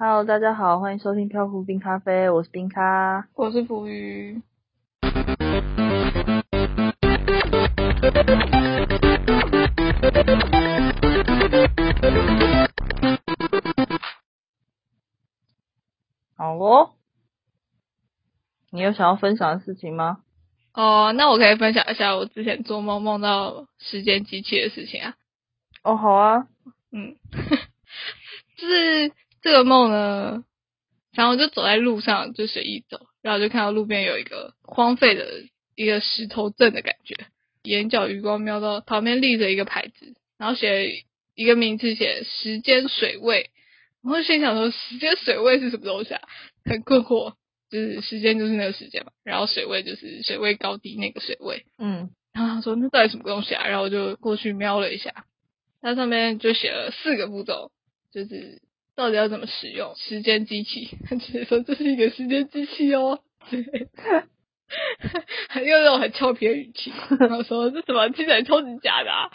Hello，大家好，欢迎收听漂浮冰咖啡，我是冰咖。我是浮鱼。好哦，你有想要分享的事情吗？哦，那我可以分享一下我之前做梦梦到时间机器的事情啊。哦，好啊，嗯，就是这个梦呢，然后我就走在路上，就随意走，然后就看到路边有一个荒废的一个石头镇的感觉，眼角余光瞄到旁边立着一个牌子，然后写一个名字，写时间水位，然后心想说时间水位是什么东西啊？很困惑，就是时间就是那个时间嘛，然后水位就是水位高低那个水位，嗯。然后他说那到底什么东西啊？然后我就过去瞄了一下，它上面就写了四个步骤，就是到底要怎么使用时间机器。他直接说这是一个时间机器哦，对，还用那种很俏皮的语气，然后说这什么听起来超级假的啊，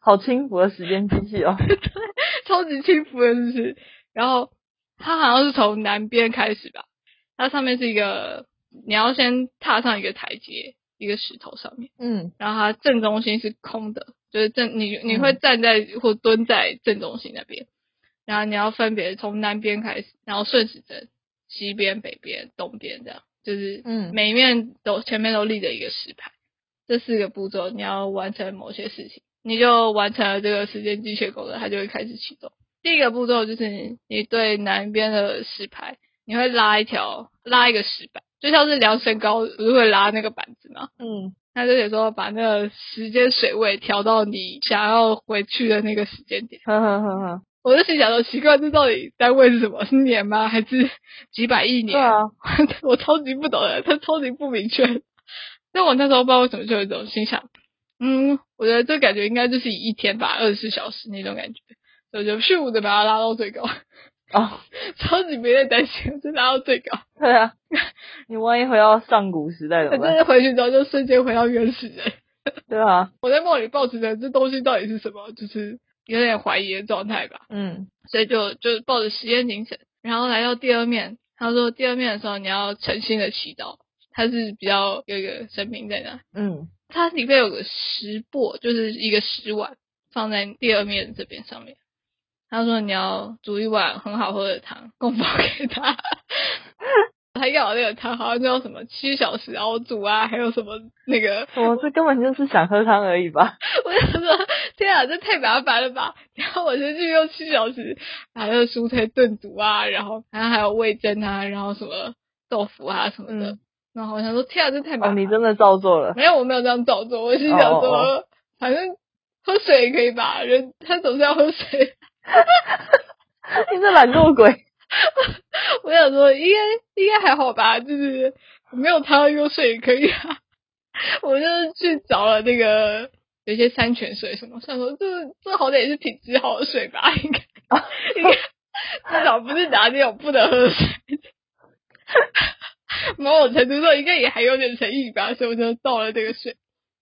好轻浮的时间机器哦。对超级轻浮的，是不是？然后它好像是从南边开始吧，它上面是一个你要先踏上一个台阶，一个石头上面。嗯然后它正中心是空的，就是正你你会站在或蹲在正中心那边，然后你要分别从南边开始，然后顺时针，西边、北边、东边这样，就是嗯每一面都前面都立着一个石牌，这四个步骤你要完成某些事情，你就完成了这个时间机械功能，它就会开始启动。第一个步骤就是你对南边的石牌，你会拉一条拉一个石板，就像是量身高不是会拉那个板子吗？嗯他就得说把那个时间水位调到你想要回去的那个时间点。呵呵呵呵，我就心想说，奇怪，这到底单位是什么？是年吗？还是几百亿年？对啊，我超级不懂的，它超级不明确。但我那时候不知道为什么就有一种心想，嗯，我觉得这感觉应该就是以一天吧，二十四小时那种感觉，所以我就咻的把它拉到最高，哦，超级没在担心，就拉到最高。对啊，你万一回到上古时代我怎么办？真的回去之后就瞬间回到原始人。对啊，我在梦里抱持着这东西到底是什么，就是有点怀疑的状态吧，嗯。所以就就抱着实验精神，然后来到第二面，他说第二面的时候你要诚心的祈祷，他是比较有一个神明在那，嗯。它里面有个石钵，就是一个石碗放在第二面这边上面。他说你要煮一碗很好喝的汤供奉给他，他要的那个汤好像叫什么七小时熬煮啊，还有什么那个我这根本就是想喝汤而已吧？我想说，天啊，这太麻烦了吧！然后我就去用七小时把那个蔬菜炖煮啊，然后然后还有味增啊，然后什么豆腐啊什么的。嗯然后我想说，天啊，这太麻哦，烦了。你真的照做了。没有，我没有这样照做。我是想说，哦反正喝水也可以吧，人他总是要喝水。你这懒惰鬼。我想说，应该应该还好吧，就是没有汤用水也可以啊。我就是去找了那个有一些山泉水什么，想说这这好歹也是品质好的水吧，应该 应该至少不是拿那种不能喝的水。某种程度上应该也还有点诚意吧，所以我就倒了这个水。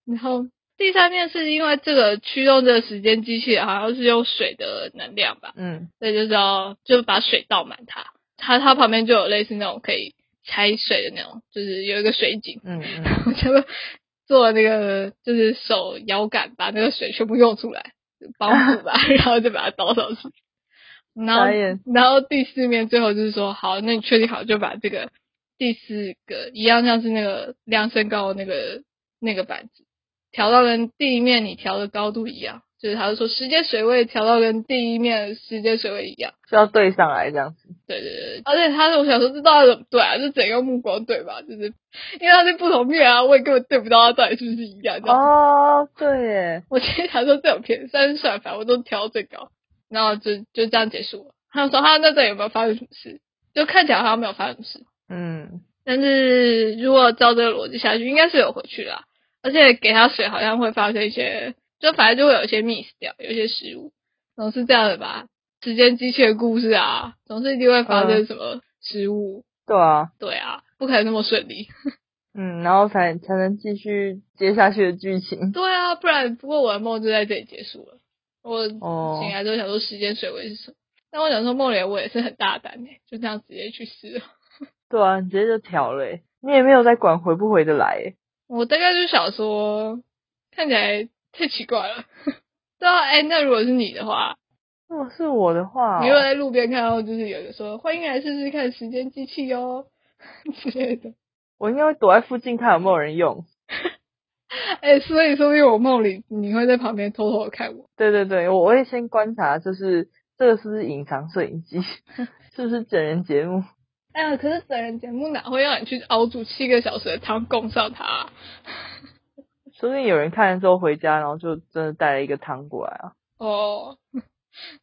然后第三面是因为这个驱动这个时间机器好像是用水的能量吧，嗯所以就是要就把水倒满它，它它旁边就有类似那种可以拆水的那种，就是有一个水井，嗯嗯，我就做了那个就是手摇杆把那个水全部用出来，帮助吧，然后就把它倒上去。然后然后第四面最后就是说，好，那你确定好就把这个第四个一样像是那个量身高的那个那个板子调到跟第一面你调的高度一样，就是他就说时间水位调到跟第一面时间水位一样。就要对上来这样子。对对对，而且他是我想说这到底怎么对啊？就整个目光对吧？就是因为他是不同面啊，我也根本对不到他到底是不是一样。哦，对耶，我今天想说这种片，但是算了，反正我都调到最高，然后就就这样结束了。他说他那这有没有发生什么事？就看起来好像没有发生什么事，嗯但是如果照这个逻辑下去，应该是有回去啦。而且给他水好像会发生一些，就反正就会有一些 miss 掉，有一些失误，总是这样的吧。时间机器的故事啊，总是一定会发生什么失误。对啊，对啊，不可能那么顺利。嗯，然后才才能继续接下去的剧情。对啊，不然不过我的梦就在这里结束了。我哦醒来之后想说时间水位是什么，但我想说梦里我也是很大胆诶，就这样直接去试了。对啊，你直接就调了、欸，你也没有在管回不回得来、欸。我大概就想说，看起来太奇怪了。对啊，哎、那如果是你的话，如果是我的话、你会在路边看到就是有人说欢迎来试试看时间机器哦 之类的，我应该会躲在附近看有没有人用。哎、所以说不定我梦里你会在旁边偷偷的看我。对对对，我我会先观察，就是这个是不是隐藏摄影机，是不是整人节目？哎呀，可是整人节目哪会让你去熬煮七个小时的汤供上它啊、说不定有人看了之后回家，然后就真的带了一个汤过来啊。哦，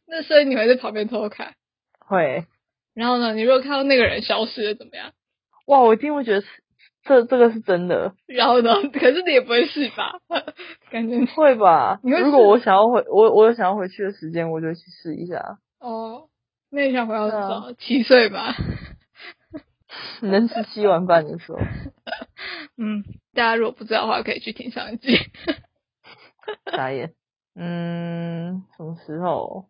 那所以你会在旁边偷偷看。会，然后呢，你如果看到那个人消失了怎么样？哇，我一定会觉得这这个是真的，然后呢？可是你也不会试吧？感觉会吧？你会如果我想要回，我我有想要回去的时间，我就去试一下。哦，那你想回到多少？七岁吧。能吃七碗饭的时候，嗯，大家如果不知道的话，可以去听上一集。傻眼。嗯，什么时候？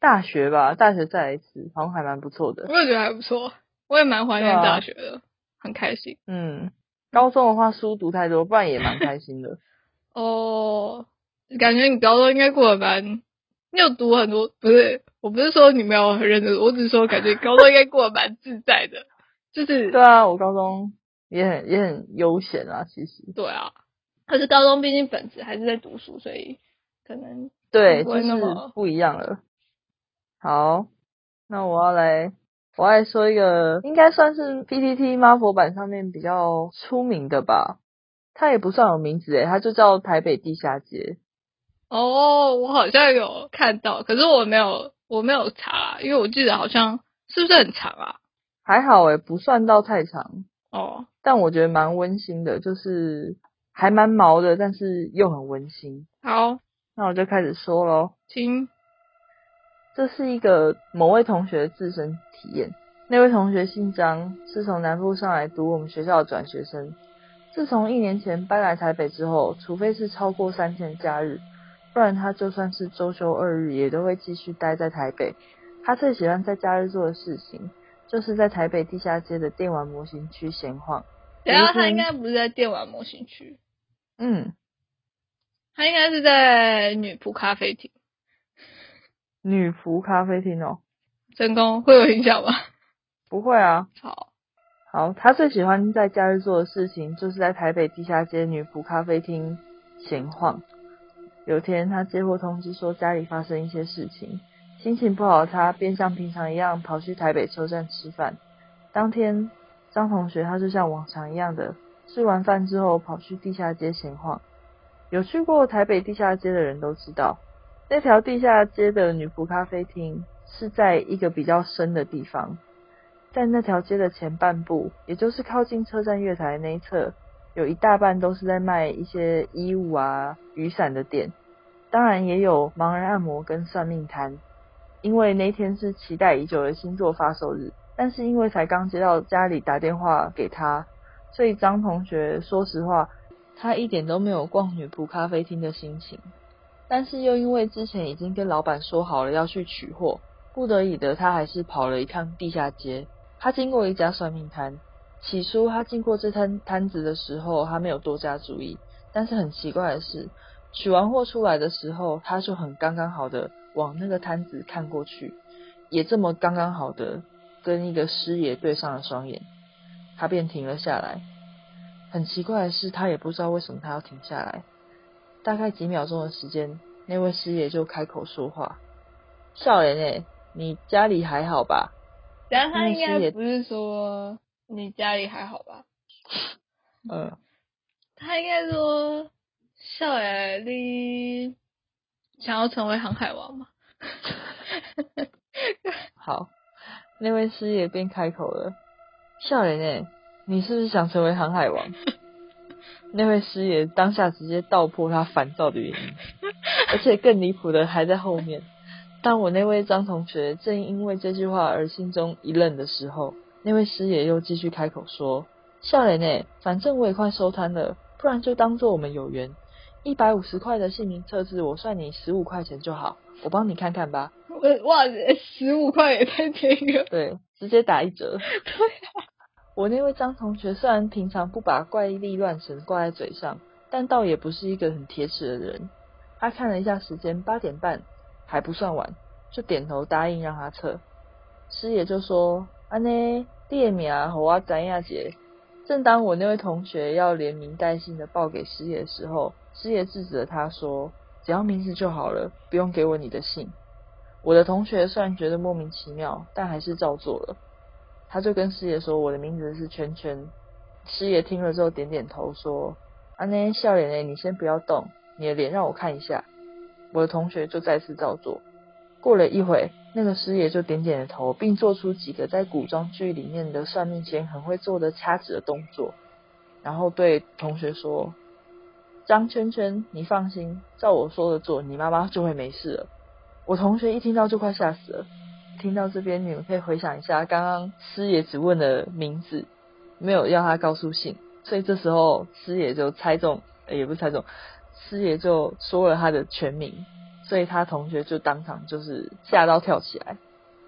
大学吧，大学再来一次，好像还蛮不错的。我也觉得还不错，我也蛮怀念大学的，很开心。嗯，高中的话书读太多，不然也蛮开心的。哦，感觉你高中应该过得蛮，你有读很多，不是，我不是说你没有很认真，我只是说感觉高中应该过得蛮自在的，就是对啊，我高中也很也很悠闲啊，其实。对啊。可是高中毕竟本质还是在读书，所以可能对，就是不一样了。好，那我要来，我要来说一个，应该算是 PPT 妈佛版上面比较出名的吧。它也不算有名字诶，它就叫台北地下街。哦，我好像有看到，可是我没有，我没有查，因为我记得好像是不是很长啊？还好诶，不算到太长，哦，但我觉得蛮温馨的，就是还蛮毛的，但是又很温馨。好，那我就开始说喽。请这是一个某位同学的自身体验。那位同学姓张，是从南部上来读我们学校的转学生。自从一年前搬来台北之后，除非是超过三天假日，不然他就算是周休二日，也都会继续待在台北。他最喜欢在假日做的事情，就是在台北地下街的电玩模型区闲晃。等一下有一天他应该不是在电玩模型区，嗯，他应该是在女仆咖啡厅。女仆咖啡厅哦，成功会有影响吗？不会啊。好，好，他最喜欢在假日做的事情，就是在台北地下街女仆咖啡厅闲晃。有天，他接获通知说家里发生一些事情，心情不好的他便像平常一样跑去台北车站吃饭。当天，张同学他就像往常一样的吃完饭之后跑去地下街闲晃。有去过台北地下街的人都知道，那条地下街的女仆咖啡厅是在一个比较深的地方。在那条街的前半部，也就是靠近车站月台那一侧，有一大半都是在卖一些衣物啊、雨伞的店，当然也有盲人按摩跟算命摊。因为那天是期待已久的星座发售日，但是因为才刚接到家里打电话给他，所以张同学说实话，他一点都没有逛女仆咖啡厅的心情。但是又因为之前已经跟老板说好了要去取货，不得已的他还是跑了一趟地下街。他经过一家算命摊，起初他经过这摊摊子的时候，他没有多加注意。但是很奇怪的是，取完货出来的时候，他就很刚刚好的往那个摊子看过去，也这么刚刚好的跟一个师爷对上了双眼，他便停了下来。很奇怪的是，他也不知道为什么他要停下来。大概几秒钟的时间，那位师爷就开口说话：“少年诶，你家里还好吧？”然后他应该不是说你家里还好吧？嗯，他应该说少爷你想要成为航海王吗？好，那位师爷便开口了：“笑脸诶，你是不是想成为航海王？” 那位师爷当下直接道破他烦躁的原因，而且更离谱的还在后面。当我那位张同学正因为这句话而心中一愣的时候，那位师爷又继续开口说：“笑脸诶，反正我也快收摊了，不然就当做我们有缘。一百五十块的姓名测字，我算你十五块钱就好。我帮你看看吧。我哇，十五块也太便宜了。对，直接打一折。对啊，我那位张同学虽然平常不把怪力乱神挂在嘴上，但倒也不是一个很铁齿的人。他看了一下时间，八点半还不算晚，就点头答应让他测。师爷就说：“安呢，列名和我詹亚姐。”正当我那位同学要连名带姓的报给师爷的时候，师爷制止了他说：“只要名字就好了，不用给我你的姓。”我的同学虽然觉得莫名其妙，但还是照做了。他就跟师爷说：“我的名字是圈圈。”师爷听了之后点点头说：“安呢，笑脸呢，你先不要动，你的脸让我看一下。”我的同学就再次照做。过了一会，那个师爷就点点头，并做出几个在古装剧里面的算命先很会做的掐指的动作，然后对同学说：“张圈圈，你放心，照我说的做，你妈妈就会没事了。”我同学一听到就快吓死了。听到这边，你们可以回想一下，刚刚师爷只问了名字，没有要他告诉姓，所以这时候师爷就猜中，也不是猜中，师爷就说了他的全名，所以他同学就当场就是吓到跳起来。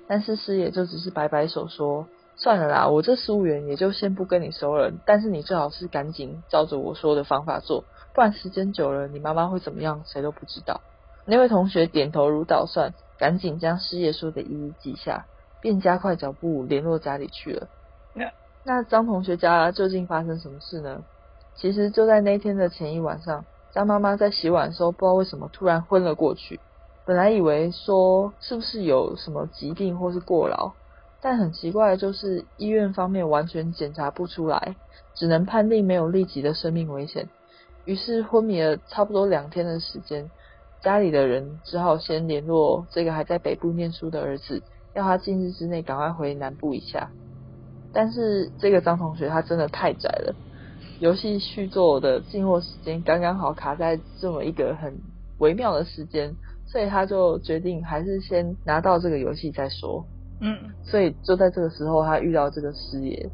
但是师爷就只是摆摆手说：“算了啦，我这十五元也就先不跟你收了。但是你最好是赶紧照着我说的方法做，不然时间久了，你妈妈会怎么样，谁都不知道。”那位同学点头如捣蒜，赶紧将师爷说的一一记下，便加快脚步联络家里去了。那张同学家究竟发生什么事呢？其实就在那天的前一晚上，张妈妈在洗碗的时候，不知道为什么突然昏了过去。本来以为说是不是有什么疾病或是过劳，但很奇怪的就是医院方面完全检查不出来，只能判定没有立即的生命危险。于是昏迷了差不多两天的时间。家里的人只好先联络这个还在北部念书的儿子，要他近日之内赶快回南部一下。但是这个张同学他真的太宅了，游戏续作的进货时间刚刚好卡在这么一个很微妙的时间，所以他就决定还是先拿到这个游戏再说。嗯，所以就在这个时候，他遇到这个师爷，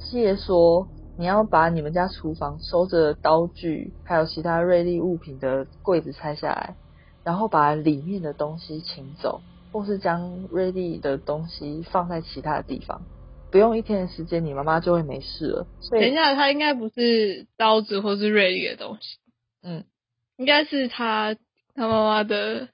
师爷说。你要把你们家厨房收着刀具还有其他锐利物品的柜子拆下来，然后把里面的东西请走，或是将锐利的东西放在其他的地方。不用一天的时间，你妈妈就会没事了。等一下，他应该不是刀子或是锐利的东西，嗯，应该是他他妈妈的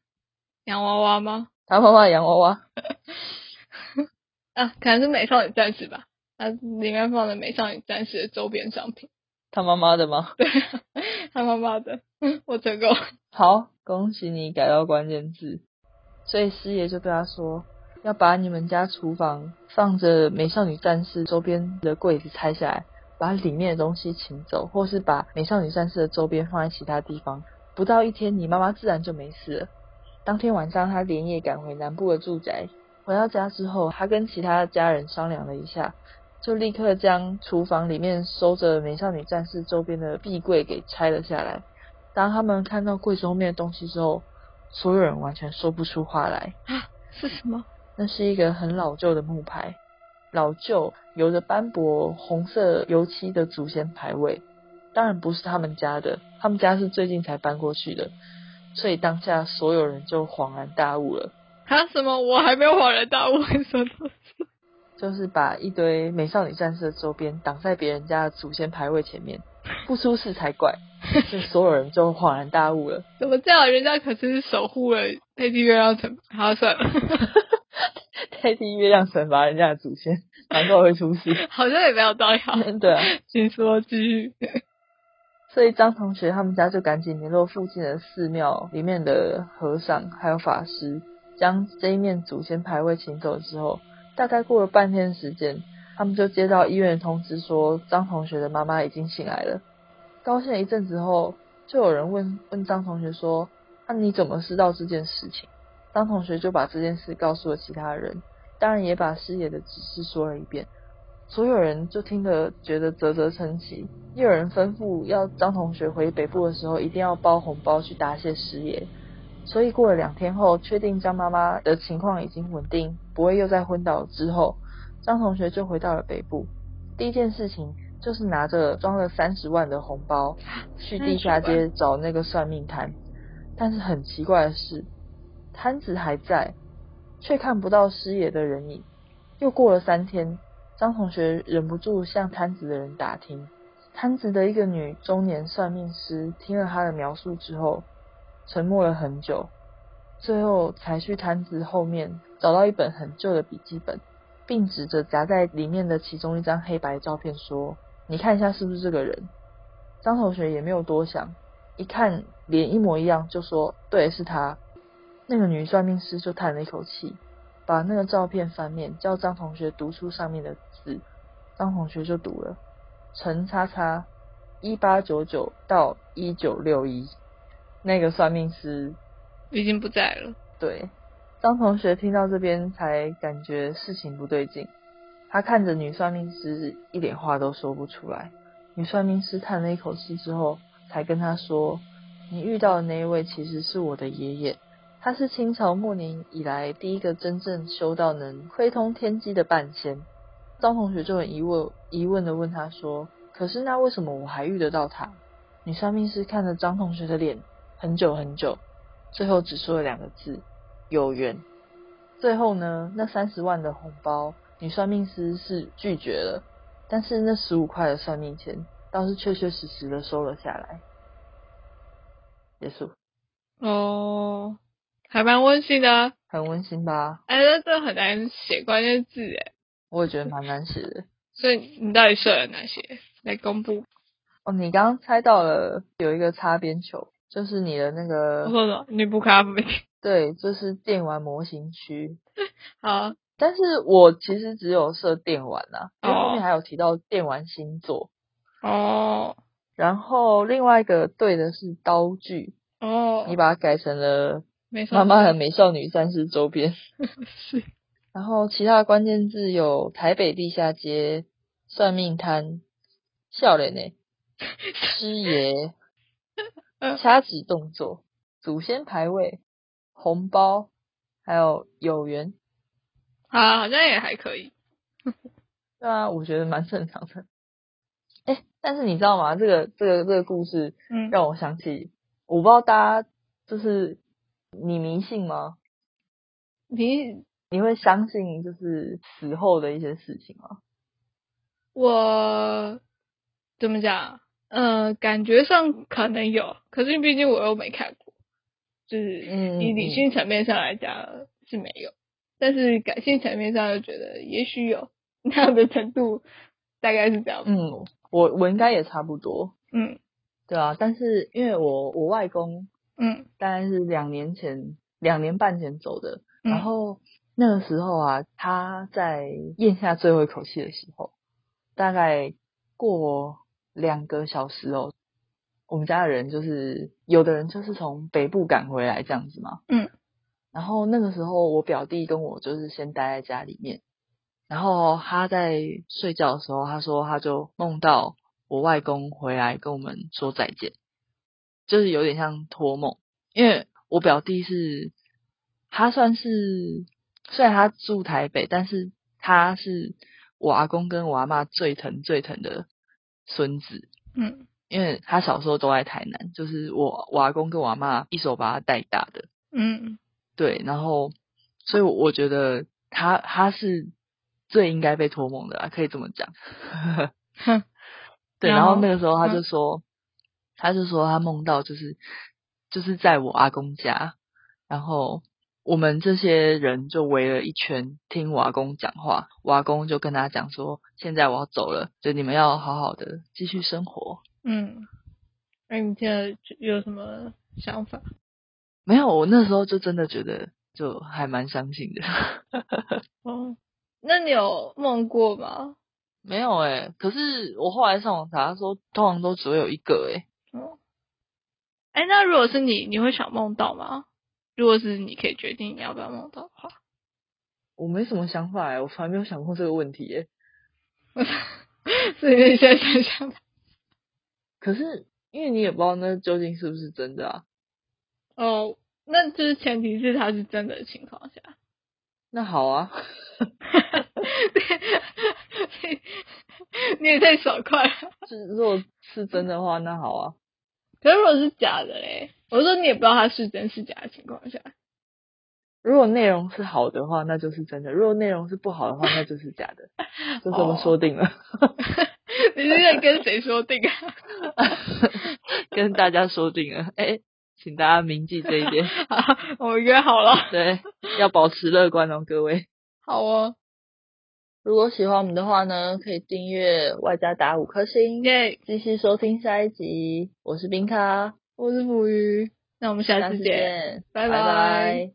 洋娃娃吗？他妈妈洋娃娃 啊，可能是美少女战士吧。它里面放的美少女战士的周边商品，他妈妈的吗？对，他妈妈的，我成功。好，恭喜你改到关键字。所以师爷就对他说，要把你们家厨房放着美少女战士周边的柜子拆下来，把里面的东西请走，或是把美少女战士的周边放在其他地方。不到一天，你妈妈自然就没事了。当天晚上，他连夜赶回南部的住宅。回到家之后，他跟其他家人商量了一下。就立刻将厨房里面收着美少女战士周边的壁柜给拆了下来。当他们看到柜子后面的东西之后，所有人完全说不出话来。啊，是什么？那是一个很老旧的木牌，老旧有着斑驳红色油漆的祖先牌位。当然不是他们家的，他们家是最近才搬过去的。所以当下所有人就恍然大悟了。啊？什么？我还没有恍然大悟，什么？就是把一堆美少女战士的周边挡在别人家的祖先牌位前面，不出事才怪。所有人就恍然大悟了。怎么这样？人家可是守护了泰迪月亮惩，好算了。泰迪月亮惩罚人家的祖先，难怪会出事。好像也没有道理。对啊，请说继续。所以张同学他们家就赶紧联络附近的寺庙里面的和尚还有法师，将这一面祖先牌位请走之后。大概过了半天时间，他们就接到医院通知说，张同学的妈妈已经醒来了。高兴了一阵子后，就有人问问张同学说：“那你怎么知道这件事情？”张同学就把这件事告诉了其他人，当然也把师爷的指示说了一遍。所有人就听得觉得啧啧称奇，又有人吩咐要张同学回北部的时候一定要包红包去答谢师爷。所以过了两天后，确定张妈妈的情况已经稳定，不会又再昏倒之后，张同学就回到了北部。第一件事情就是拿着装了三十万的红包去地下街找那个算命摊。但是很奇怪的是，摊子还在，却看不到师爷的人影。又过了三天，张同学忍不住向摊子的人打听，摊子的一个女中年算命师听了他的描述之后，沉默了很久，最后才去摊子后面找到一本很旧的笔记本，并指着夹在里面的其中一张黑白照片说：“你看一下是不是这个人？”张同学也没有多想，一看脸一模一样，就说：“对，是他。”那个女算命师就叹了一口气，把那个照片翻面，叫张同学读出上面的字。张同学就读了：“陈叉叉，一八九九到一九六一。”那个算命师已经不在了。对，张同学听到这边才感觉事情不对劲。他看着女算命师，一点话都说不出来。女算命师叹了一口气之后，才跟他说：“你遇到的那一位其实是我的爷爷，他是清朝末年以来第一个真正修道能窥通天机的半仙。”张同学就很疑问疑问的问他说：“可是那为什么我还遇得到他？”女算命师看着张同学的脸很久很久，最后只说了两个字：“有缘。”最后呢，那三十万的红包，女算命师是拒绝了。但是那十五块的算命钱倒是确确实实的收了下来。结束。哦，还蛮温馨的。很温馨吧？哎，那这很难写关键字哎。我也觉得蛮难写的。所以你到底设了哪些来公布？哦，你刚刚猜到了有一个擦边球，就是你的那个。我说？女仆咖啡。对，就是电玩模型区。好。但是我其实只有设电玩呐，因为后面还有提到电玩星座哦。然后另外一个对的是刀具哦，你把它改成了妈妈和美少女战士周边 是。然后其他关键字有台北地下街、算命摊、笑脸呢、师爷、掐指动作、祖先牌位、红包，还有有缘。啊，好像也还可以。对啊，我觉得蛮正常的。哎，但是你知道吗？这个这个这个故事，嗯，让我想起，我不知道大家就是你迷信吗？你你会相信就是死后的一些事情吗？我怎么讲？呃，感觉上可能有，可是毕竟我又没看过，就是以理性层面上来讲是没有。但是感性层面上又觉得也许有那样的程度，大概是这样。嗯，我我应该也差不多。嗯，对啊，但是因为我我外公，嗯，大概是两年前两年半前走的，然后那个时候啊，他在咽下最后一口气的时候，大概过两个小时哦，我们家的人就是有的人就是从北部赶回来这样子嘛。嗯。然后那个时候，我表弟跟我就是先待在家里面。然后他在睡觉的时候，他说他就梦到我外公回来跟我们说再见，就是有点像托梦。因为我表弟是，他算是虽然他住台北，但是他是我阿公跟我阿妈最疼最疼的孙子。嗯，因为他小时候都在台南，就是我我阿公跟我阿妈一手把他带大的。嗯。对，然后，所以我觉得他他是最应该被托梦的啦，可以这么讲。对，然后那个时候他就说，他就说他梦到就是就是在我阿公家，然后我们这些人就围了一圈听我阿公讲话，瓦工就跟他讲说，现在我要走了，就你们要好好的继续生活。嗯，那你现在有什么想法？没有，我那时候就真的觉得就还蛮相信的。哦，那你有梦过吗？没有哎，可是我后来上网查，他说通常都只会有一个哎。哦，哎，那如果是你，你会想梦到吗？如果是你可以决定你要不要梦到的话，我没什么想法哎，我从来没有想过这个问题哎。所以你现在想想。可是因为你也不知道那究竟是不是真的啊。哦，那就是前提是它是真的情况下。那好啊，你也太爽快了。是如果是真的话，那好啊。可是如果是假的嘞，我说你也不知道它是真是假的情况下，如果内容是好的话，那就是真的；如果内容是不好的话，那就是假的。就这么说定了。你是在跟谁说定啊？跟大家说定了。哎，请大家铭记这一点。我约好了。对，要保持乐观哦，各位。好哦。如果喜欢我们的话呢可以订阅外加打五颗星耶继续收听下一集。我是冰咖。我是捕鱼。那我们下次见。拜拜。